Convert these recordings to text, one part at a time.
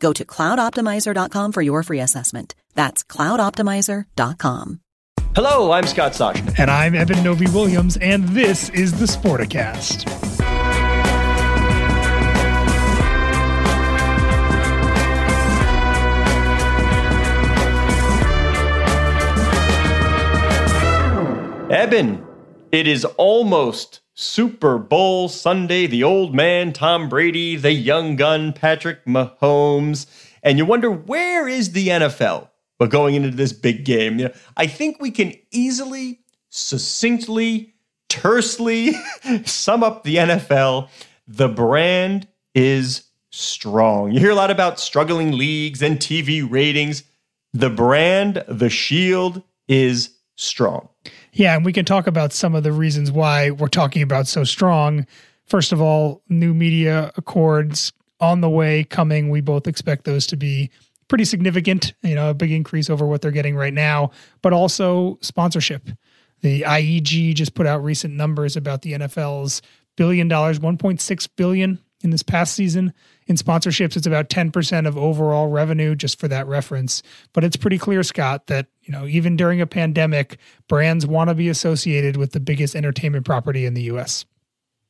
Go to cloudoptimizer.com for your free assessment. That's cloudoptimizer.com. Hello, I'm Scott Soshnick. And I'm Eben Novy Williams, and this is the Sporticast. Eben, it is almost Super Bowl Sunday. The old man, Tom Brady, the young gun, Patrick Mahomes. And you wonder, where is the NFL? But going into this big game, you know, I think we can easily, succinctly, tersely sum up the NFL. The brand is strong. You hear a lot about struggling leagues and TV ratings. The brand, the shield is strong. Yeah, and we can talk about some of the reasons why we're talking about so strong. First of all, new media accords on the way coming. We both expect those to be pretty significant, you know, a big increase over what they're getting right now, but also sponsorship. The IEG just put out recent numbers about the NFL's billion dollars, 1.6 billion in this past season. In sponsorships, it's about 10% of overall revenue, just for that reference. But it's pretty clear, Scott, that you know, even during a pandemic, brands want to be associated with the biggest entertainment property in the US.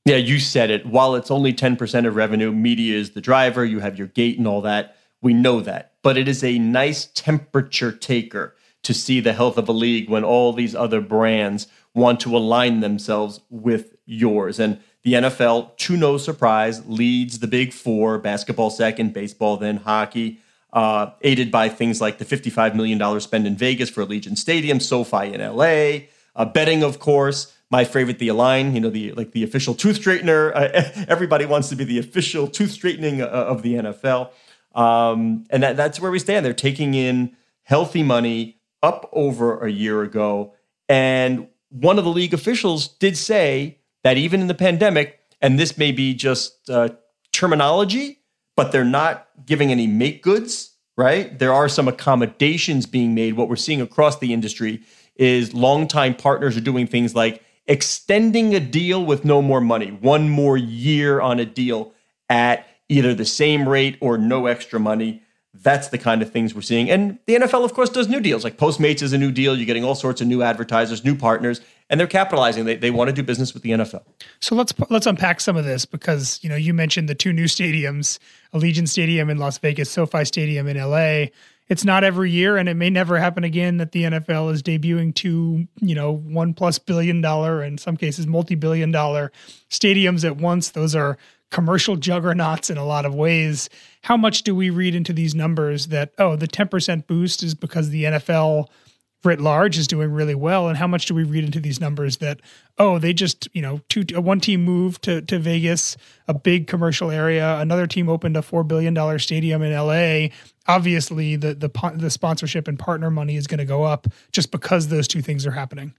Yeah, you said it. While it's only 10% of revenue, media is the driver. You have your gate and all that. We know that. But it is a nice temperature taker to see the health of a league when all these other brands want to align themselves with yours. And the NFL, to no surprise, leads the big four basketball second, baseball, then hockey, uh, aided by things like the $55 million spend in Vegas for Allegiant Stadium, SoFi in LA, uh, betting, of course. My favorite, the Align, you know, the like the official tooth straightener. Uh, everybody wants to be the official tooth straightening uh, of the NFL, um, and that, that's where we stand. They're taking in healthy money up over a year ago, and one of the league officials did say that even in the pandemic, and this may be just uh, terminology, but they're not giving any make goods, right? There are some accommodations being made. What we're seeing across the industry is longtime partners are doing things like extending a deal with no more money, one more year on a deal at either the same rate or no extra money. That's the kind of things we're seeing. And the NFL, of course, does new deals. Like Postmates is a new deal. You're getting all sorts of new advertisers, new partners, and they're capitalizing. They, they want to do business with the NFL. So let's let's unpack some of this because you know you mentioned the two new stadiums, Allegiant Stadium in Las Vegas, SoFi Stadium in LA. It's not every year, and it may never happen again that the NFL is debuting two, you know, one plus billion dollar, in some cases multi-billion dollar stadiums at once. Those are commercial juggernauts in a lot of ways. How much do we read into these numbers that, oh, the 10% boost is because the NFL writ large is doing really well? And how much do we read into these numbers that, oh, they just, you know, two, uh, one team moved to, to Vegas, a big commercial area, another team opened a $4 billion stadium in LA. Obviously, the, the, the sponsorship and partner money is going to go up just because those two things are happening.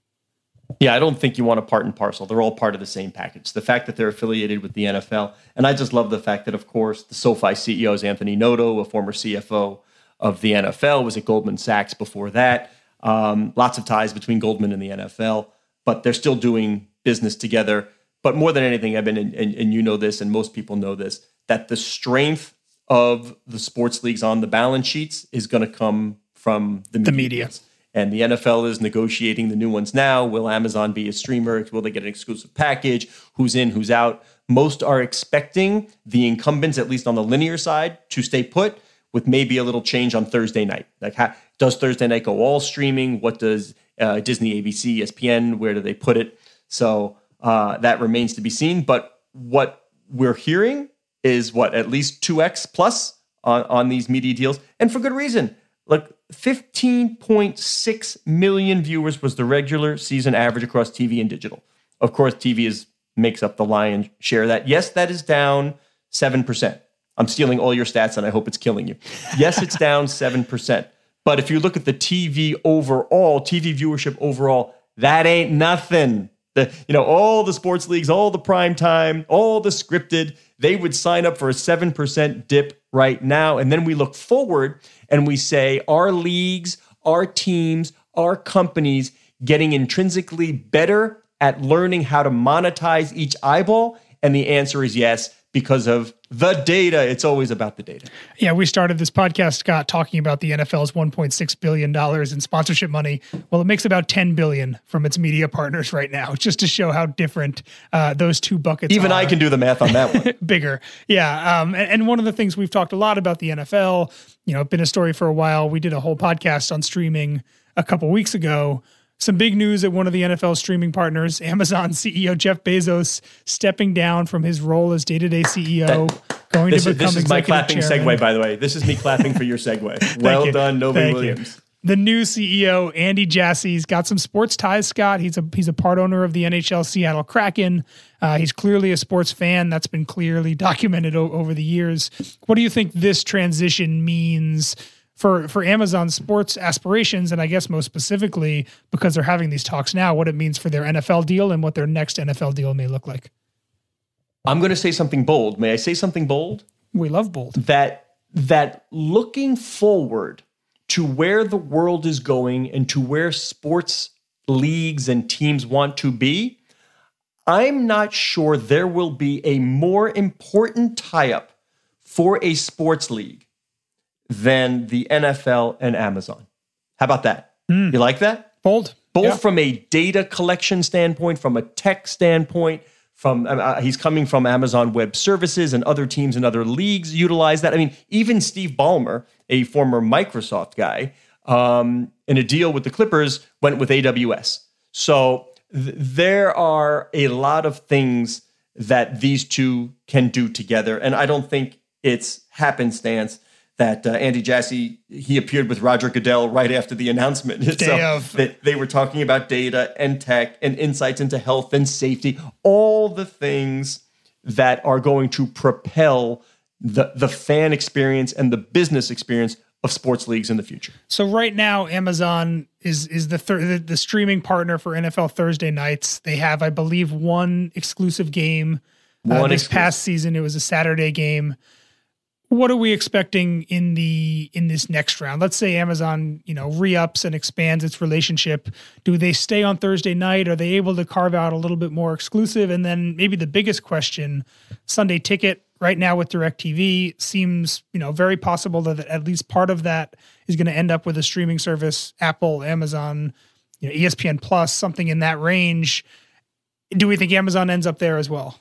Yeah, I don't think you want a part and parcel. They're all part of the same package. The fact that they're affiliated with the NFL, and I just love the fact that, of course, the SoFi CEO is Anthony Noto, a former CFO of the NFL, was at Goldman Sachs before that. Um, lots of ties between Goldman and the NFL, but they're still doing business together. But more than anything, I've been, and, and, and you know this, and most people know this, that the strength of the sports leagues on the balance sheets is going to come from the media. The media. And the NFL is negotiating the new ones now. Will Amazon be a streamer? Will they get an exclusive package? Who's in, who's out? Most are expecting the incumbents, at least on the linear side, to stay put with maybe a little change on Thursday night. Like, how, does Thursday night go all streaming? What does uh, Disney, ABC, ESPN. Where do they put it? So uh, that remains to be seen. But what we're hearing is what at least two x plus on, on these media deals, and for good reason. Look, 15.6 million viewers was the regular season average across TV and digital. Of course, TV is makes up the lion's share of that. Yes, that is down 7%. I'm stealing all your stats and I hope it's killing you. Yes, it's down 7%. But if you look at the TV overall, TV viewership overall, that ain't nothing. The, you know, all the sports leagues, all the prime time, all the scripted, they would sign up for a 7% dip right now. And then we look forward and we say, our leagues, our teams, our companies getting intrinsically better at learning how to monetize each eyeball? And the answer is yes, because of the data. It's always about the data. Yeah, we started this podcast, Scott, talking about the NFL's 1.6 billion dollars in sponsorship money. Well, it makes about 10 billion from its media partners right now, just to show how different uh, those two buckets. Even. I can do the math on that one. Bigger, yeah. Um, and, and one of the things we've talked a lot about the NFL, you know, been a story for a while. We did a whole podcast on streaming a couple weeks ago some big news at one of the NFL streaming partners, Amazon CEO Jeff Bezos, stepping down from his role as day-to-day CEO, that, going this to become is, This is my clapping chairman. segue, by the way. This is me clapping for your segue. well you. done, Novy Thank Williams. You. The new CEO, Andy Jassy's got some sports ties. Scott, he's a he's a part owner of the NHL Seattle Kraken. Uh, he's clearly a sports fan. That's been clearly documented o- over the years. What do you think this transition means? For for Amazon sports aspirations, and I guess most specifically because they're having these talks now, what it means for their NFL deal and what their next NFL deal may look like. I'm going to say something bold. May I say something bold? We love bold. That that looking forward to where the world is going and to where sports leagues and teams want to be, I'm not sure there will be a more important tie-up for a sports league than the NFL and Amazon. How about that? Mm. You like that? Bold. Both yeah. from a data collection standpoint, from a tech standpoint, from uh, he's coming from Amazon Web Services and other teams and other leagues utilize that. I mean, even Steve Ballmer, a former Microsoft guy, um, in a deal with the Clippers, went with AWS. So th- there are a lot of things that these two can do together, and I don't think it's happenstance that uh, Andy Jassy he appeared with Roger Goodell right after the announcement. Day so of. That they were talking about data and tech and insights into health and safety, all the things that are going to propel the the fan experience and the business experience of sports leagues in the future. So right now, Amazon is is the, thir- the the streaming partner for NFL Thursday nights. They have, I believe, one exclusive game. Uh, this exclusive. past season, it was a Saturday game what are we expecting in the in this next round? Let's say Amazon, you know, re-ups and expands its relationship. Do they stay on Thursday night? Are they able to carve out a little bit more exclusive? And then maybe the biggest question, Sunday ticket right now with DirecTV seems, you know, very possible that at least part of that is going to end up with a streaming service, Apple, Amazon, you know, ESPN Plus, something in that range. Do we think Amazon ends up there as well?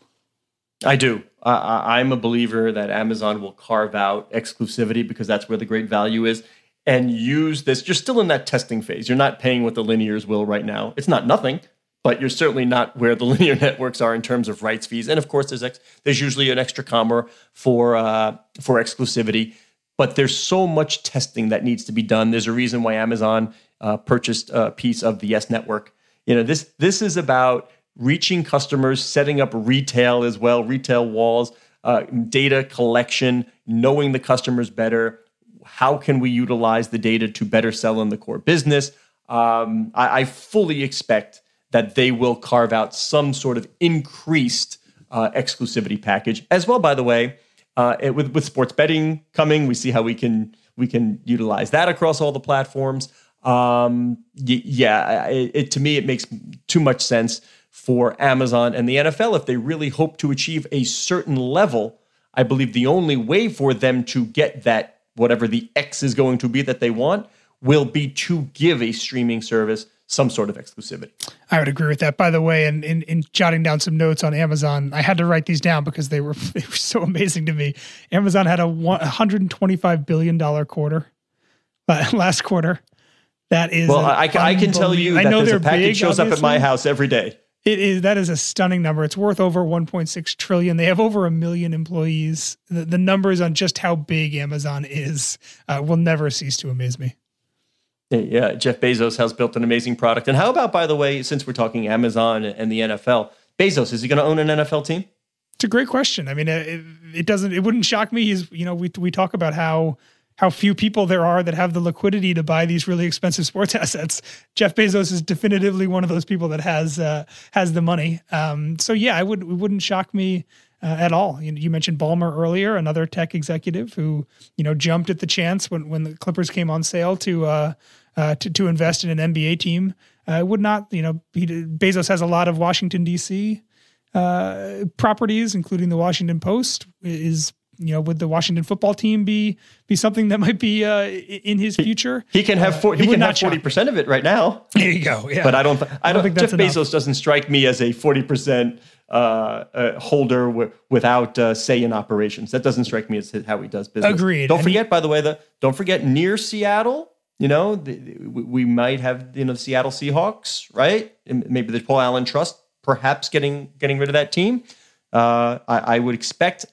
I do. I, I'm a believer that Amazon will carve out exclusivity because that's where the great value is and use this. You're still in that testing phase. You're not paying what the linears will right now. It's not nothing, but you're certainly not where the linear networks are in terms of rights fees. And of course, there's ex- there's usually an extra comma for uh, for exclusivity. But there's so much testing that needs to be done. There's a reason why Amazon uh, purchased a piece of the Yes Network. You know, this this is about reaching customers, setting up retail as well, retail walls, uh, data collection, knowing the customers better. How can we utilize the data to better sell in the core business? Um, I, I, fully expect that they will carve out some sort of increased uh, exclusivity package as well. By the way, uh, it, with with sports betting coming, we see how we can we can utilize that across all the platforms. Um, y- yeah, it, it, to me it makes too much sense for Amazon and the NFL if they really hope to achieve a certain level. I believe the only way for them to get that, whatever the X is going to be that they want, will be to give a streaming service some sort of exclusivity. I would agree with that. By the way, and in, in, jotting down some notes on Amazon, I had to write these down because they were, they were so amazing to me. Amazon had a $125 billion quarter uh, last quarter. That is well, I, I can tell you that I know they're a package big, shows up at my house every day. It is that is a stunning number. It's worth over 1.6 trillion. They have over a million employees. The, the numbers on just how big Amazon is uh, will never cease to amaze me. Yeah, Jeff Bezos has built an amazing product. And how about, by the way, since we're talking Amazon and the NFL, Bezos is he going to own an NFL team? It's a great question. I mean, it, it doesn't. It wouldn't shock me. He's you know we we talk about how how few people there are that have the liquidity to buy these really expensive sports assets. Jeff Bezos is definitively one of those people that has uh, has the money. Um, so yeah, I would it wouldn't shock me uh, at all. You, you mentioned Ballmer earlier, another tech executive who you know jumped at the chance when when the Clippers came on sale to uh, uh, to to invest in an NBA team. Uh, would not you know he, Bezos has a lot of Washington D.C. Uh, properties, including the Washington Post, is you know would the Washington football team be be something that might be uh, in his future? He can have four, it he can not have forty percent of it right now. There you go. Yeah, But I don't. I don't. think Jeff enough. Bezos doesn't strike me as a forty percent uh, uh, holder w- without uh, say in operations. That doesn't strike me as how he does business. Agreed. Don't And he- forget, by the way, the don't forget near Seattle. You know, the, the- we we might have you know the Seattle Seahawks, right? And maybe the Paul Allen Trust, perhaps getting getting rid of that team. Uh, I, I would expect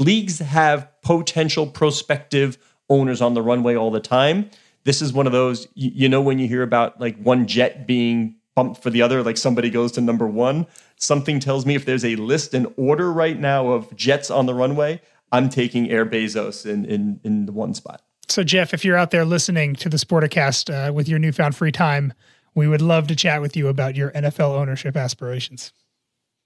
leagues have potential prospective owners on the runway all the time. This is one of those, you, know, when you hear about like one jet being bumped for the other, like somebody goes to number one, something tells me if there's a list in order right now of jets on the runway, I'm taking Air Bezos in, in, in the one spot. So, Jeff, if you're out there listening to the Sporticast uh, with your newfound free time, we would love to chat with you about your NFL ownership aspirations.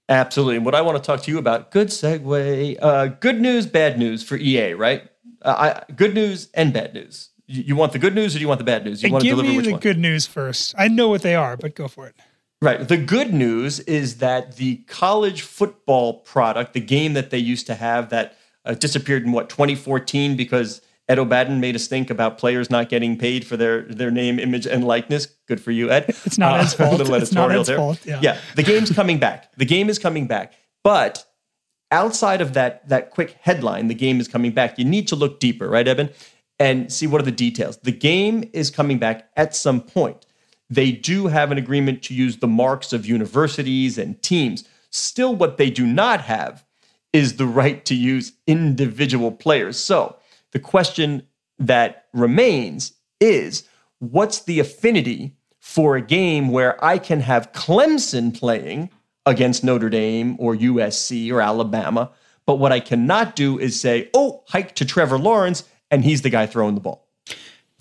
Absolutely. And what I want to talk to you about, good segue, uh, good news, bad news for EA, right? Uh, I, good news and bad news. You, you want the good news or do you want the bad news? You want to deliver me which the one? good news first. I know what they are, but go for it. Right. The good news is that the college football product, the game that they used to have that uh, disappeared in what 2014 because Ed O'Bannon made us think about players not getting paid for their their name, image, and likeness. Good for you, Ed. It's not uh, Ed's a fault. little It's not editorial there. fault, yeah. yeah. The game's coming back. The game is coming back. But outside of that that quick headline, the game is coming back. You need to look deeper, right, Eben, and see what are the details. The game is coming back at some point. They do have an agreement to use the marks of universities and teams. Still, what they do not have is the right to use individual players. So the question that remains is what's the affinity for a game where I can have Clemson playing against Notre Dame or USC or Alabama, but what I cannot do is say, oh, hike to Trevor Lawrence, and he's the guy throwing the ball.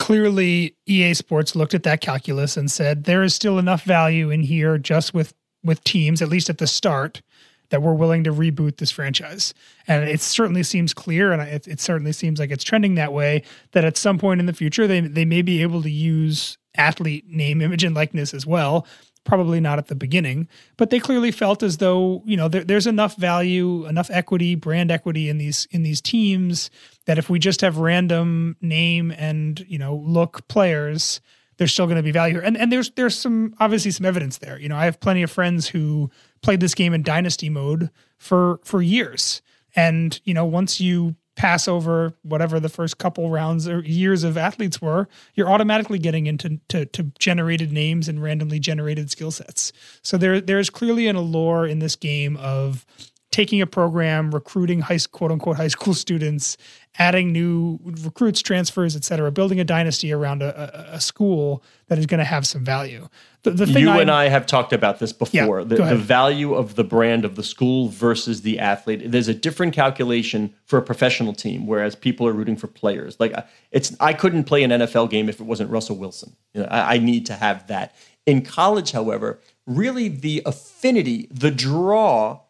Clearly, EA Sports looked at that calculus and said there is still enough value in here just with with teams, at least at the start, that we're willing to reboot this franchise. And it certainly seems clear, and it, it certainly seems like it's trending that way. That at some point in the future, they they may be able to use athlete name, image, and likeness as well. Probably not at the beginning, but they clearly felt as though you know there, there's enough value, enough equity, brand equity in these in these teams that if we just have random name and you know look players, there's still going to be value here. And and there's there's some obviously some evidence there. You know, I have plenty of friends who played this game in dynasty mode for for years. And you know, once you pass over whatever the first couple rounds or years of athletes were, you're automatically getting into to, to generated names and randomly generated skill sets. So there there's clearly an allure in this game of taking a program, recruiting high quote unquote high school students, adding new recruits, transfers, et cetera, building a dynasty around a, a, a school that is going to have some value. The, the thing You I, and I have talked about this before. Yeah, the, the value of the brand of the school versus the athlete. There's a different calculation for a professional team, whereas people are rooting for players. Like I- it's, I couldn't play an NFL game if it wasn't Russell Wilson. You know, I, I need to have that. In college, however, really the affinity, the draw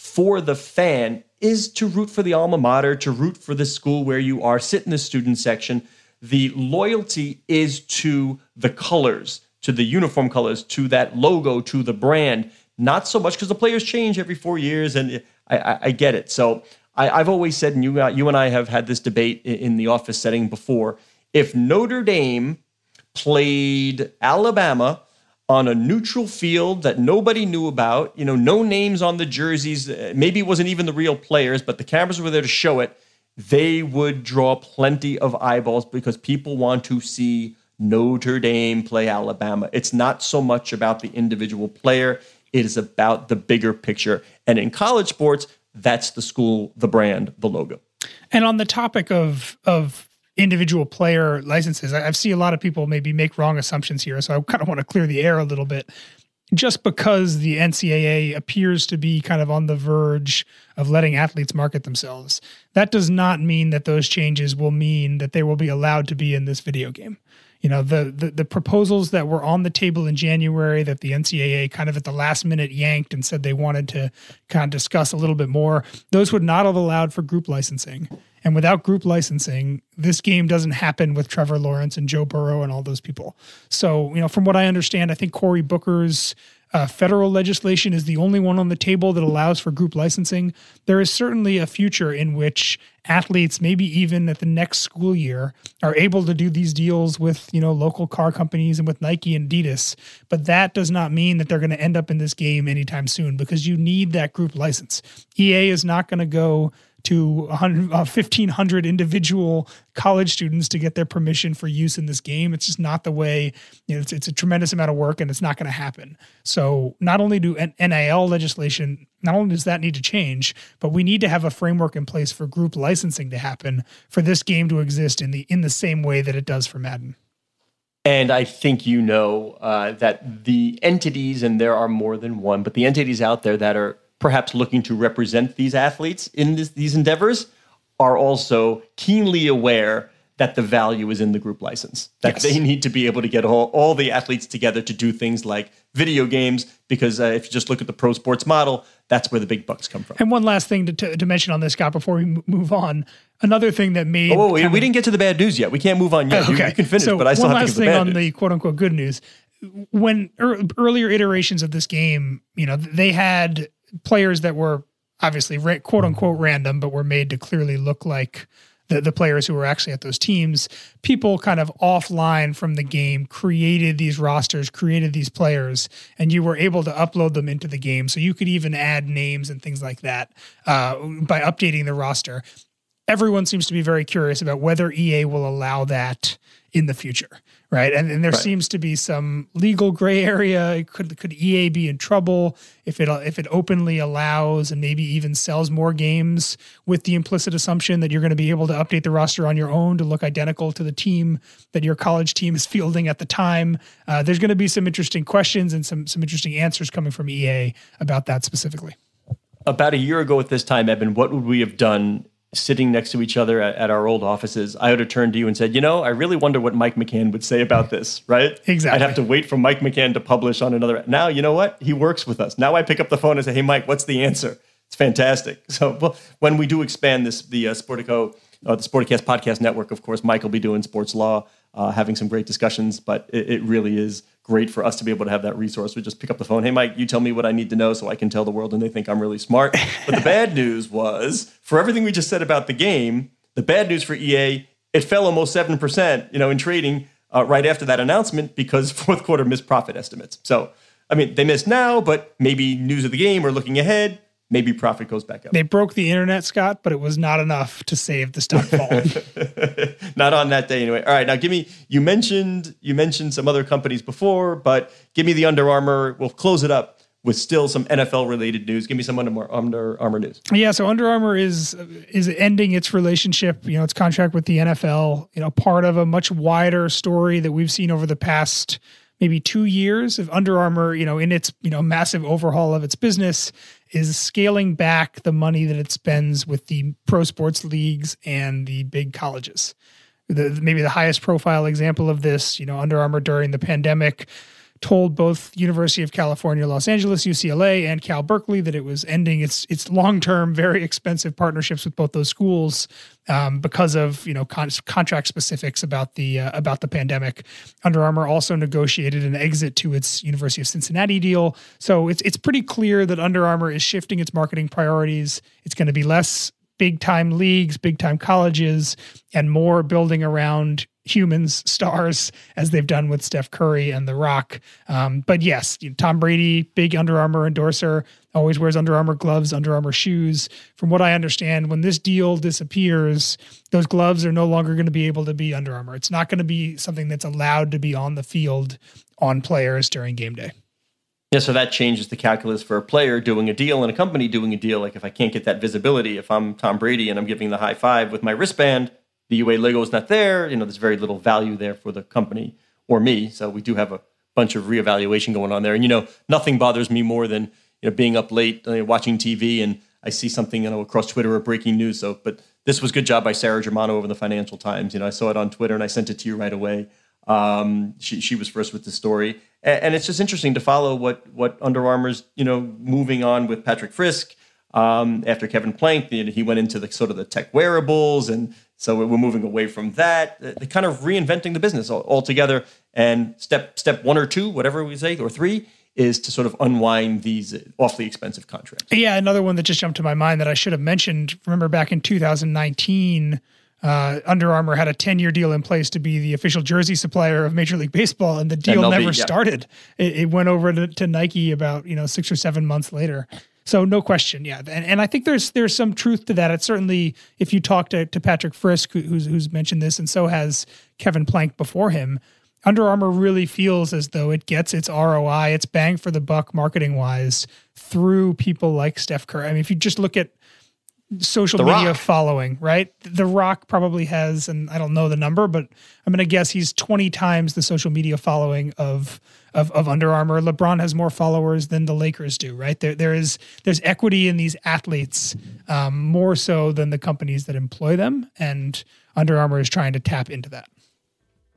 for the fan is to root for the alma mater, to root for the school where you are, sit in the student section. The loyalty is to the colors, to the uniform colors, to that logo, to the brand. Not so much because the players change every four years, and I, I, I get it. So I, I've always said, and you, uh, you and I have had this debate in, in the office setting before. If Notre Dame played Alabama on a neutral field that nobody knew about, you know, no names on the jerseys, uh, maybe it wasn't even the real players, but the cameras were there to show it, they would draw plenty of eyeballs because people want to see Notre Dame play Alabama. It's not so much about the individual player, it is about the bigger picture. And in college sports, that's the school, the brand, the logo. And on the topic of of individual player licenses, I, I see a lot of people maybe make wrong assumptions here. So I kind of want to clear the air a little bit. Just because the NCAA appears to be kind of on the verge of letting athletes market themselves, that does not mean that those changes will mean that they will be allowed to be in this video game you know the, the, the proposals that were on the table in January that the NCAA kind of at the last minute yanked and said they wanted to kind of discuss a little bit more. Those would not have allowed for group licensing. And without group licensing, this game doesn't happen with Trevor Lawrence and Joe Burrow and all those people. So, you know, from what I understand, I think Cory Booker's uh, federal legislation is the only one on the table that allows for group licensing. There is certainly a future in which athletes, maybe even at the next school year, are able to do these deals with you know local car companies and with Nike and Adidas. But that does not mean that they're going to end up in this game anytime soon because you need that group license. EA is not going to go to uh, 1,500 individual college students to get their permission for use in this game. It's just not the way, you know, it's, it's a tremendous amount of work and it's not going to happen. So, not only do NIL legislation, not only does that need to change, but we need to have a framework in place for group licensing to happen for this game to exist in the in the same way that it does for Madden. And I think you know uh, that the entities, and there are more than one, but the entities out there that are perhaps looking to represent these athletes in this, these endeavors are also keenly aware that the value is in the group license. That yes. they need to be able to get all, all the athletes together to do things like video games, because uh, if you just look at the pro sports model, that's where the big bucks come from. And one last thing to, to, to mention on this, Scott, before we move on. Another thing that made. Oh, we, we didn't get to the bad news yet. We can't move on yet. okay. You, you can finish, so but I still have to One last thing on news. the quote unquote good news. When er, earlier iterations of this game, you know, they had players that were obviously quote unquote random, but were made to clearly look like the, the players who were actually at those teams. People kind of offline from the game created these rosters, created these players, and you were able to upload them into the game. So you could even add names and things like that uh, by updating the roster. Everyone seems to be very curious about whether EA will allow that in the future right? And, and there right. seems to be some legal gray area. Could could EA be in trouble if it if it openly allows and maybe even sells more games with the implicit assumption that you're going to be able to update the roster on your own to look identical to the team that your college team is fielding at the time? Uh, there's going to be some interesting questions and some some interesting answers coming from EA about that specifically. About a year ago at this time, Eben, what would we have done sitting next to each other at, at, our old offices, I would have turned to you and said, you know, I really wonder what Mike McCann would say about this, right? Exactly. I'd have to wait for Mike McCann to publish on another. Now, you know what? He works with us. Now I pick up the phone and say, hey, Mike, what's the answer? It's fantastic. So well, when we do expand this, the uh, Sportico, uh, the Sporticast podcast network, of course, Mike will be doing sports law, uh, having some great discussions, but it, it really is great for us to be able to have that resource. We just pick up the phone. Hey, Mike, you tell me what I need to know so I can tell the world and they think I'm really smart. But the bad news was for everything we just said about the game, the bad news for EA, it fell almost 7%, you know, in trading uh, right after that announcement because fourth quarter missed profit estimates. So, I mean, they missed now, but maybe news of the game or looking ahead maybe profit goes back up. They broke the internet, Scott, but it was not enough to save the stock fall. not on that day anyway. All right, now give me you mentioned you mentioned some other companies before, but give me the Under Armour. We'll close it up with still some NFL related news. Give me some Under, Under Armour news. Yeah, so Under Armour is is ending its relationship, you know, its contract with the NFL, you know, part of a much wider story that we've seen over the past maybe 2 years of Under Armour, you know, in its, you know, massive overhaul of its business is scaling back the money that it spends with the pro sports leagues and the big colleges. The, maybe the highest profile example of this, you know, Under Armour during the pandemic told both University of California, Los Angeles, UCLA, and Cal Berkeley that it was ending its its long term, very expensive partnerships with both those schools um, because of you know con- contract specifics about the uh, about the pandemic. Under Armour also negotiated an exit to its University of Cincinnati deal, so it's it's pretty clear that Under Armour is shifting its marketing priorities. It's going to be less big time leagues, big time colleges, and more building around humans stars as they've done with Steph Curry and The Rock. Um, but yes, Tom Brady, big Under Armour endorser, always wears Under Armour gloves, Under Armour shoes. From what I understand, when this deal disappears, those gloves are no longer going to be able to be Under Armour. It's not going to be something that's allowed to be on the field on players during game day. Yeah, so that changes the calculus for a player doing a deal and a company doing a deal. Like if I can't get that visibility, if I'm Tom Brady and I'm giving the high five with my wristband, the UA logo is not there. You know, there's very little value there for the company or me. So we do have a bunch of reevaluation going on there. And you know, nothing bothers me more than you know being up late uh, watching TV and I see something you know across Twitter or breaking news. So, but this was good job by Sara Germano over the Financial Times. You know, I saw it on Twitter and I sent it to you right away. Um, she she was first with the story, and, and, it's just interesting to follow what what Under Armour's you know moving on with Patrick Frisk um, after Kevin Plank. He went into the sort of the tech wearables, and so we're moving away from that. They're kind of reinventing the business altogether. And step step one or two, whatever we say, or three, is to sort of unwind these awfully expensive contracts. Yeah, another one that just jumped to my mind that I should have mentioned. Remember back in 2019 uh, Under Armour had a 10 year deal in place to be the official jersey supplier of Major League Baseball, and the deal MLB, never yeah. started. It, it, went over to, to, Nike about you know six or seven months later. So no question, yeah, and, and I think there's there's some truth to that. It's certainly if you talk to, to Patrick Frisk, who's who's mentioned this, and so has Kevin Plank before him. Under Armour really feels as though it gets its ROI, its bang for the buck marketing wise through people like Steph Curry. I mean, if you just look at social the media Rock. following, right? The Rock probably has, and I don't know the number, but I'm going to guess he's 20 times the social media following of, of of Under Armour. LeBron has more followers than the Lakers do, right? There there is there's equity in these athletes um, more so than the companies that employ them, and Under Armour is trying to tap into that.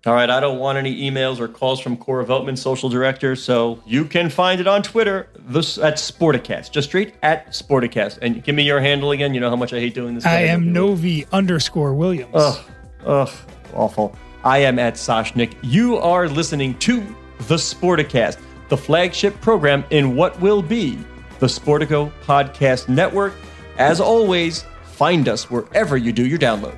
All right, I don't want any emails or calls from Cora Veltman, social director, so you can find it on Twitter this at Sporticast, just straight at Sporticast. And give me your handle again. You know how much I hate doing this. I am Novy underscore Williams. Ugh, ugh, awful. I am at Soshnick. You are listening to the Sporticast, the flagship program in what will be the Sportico Podcast Network. As always, find us wherever you do your download.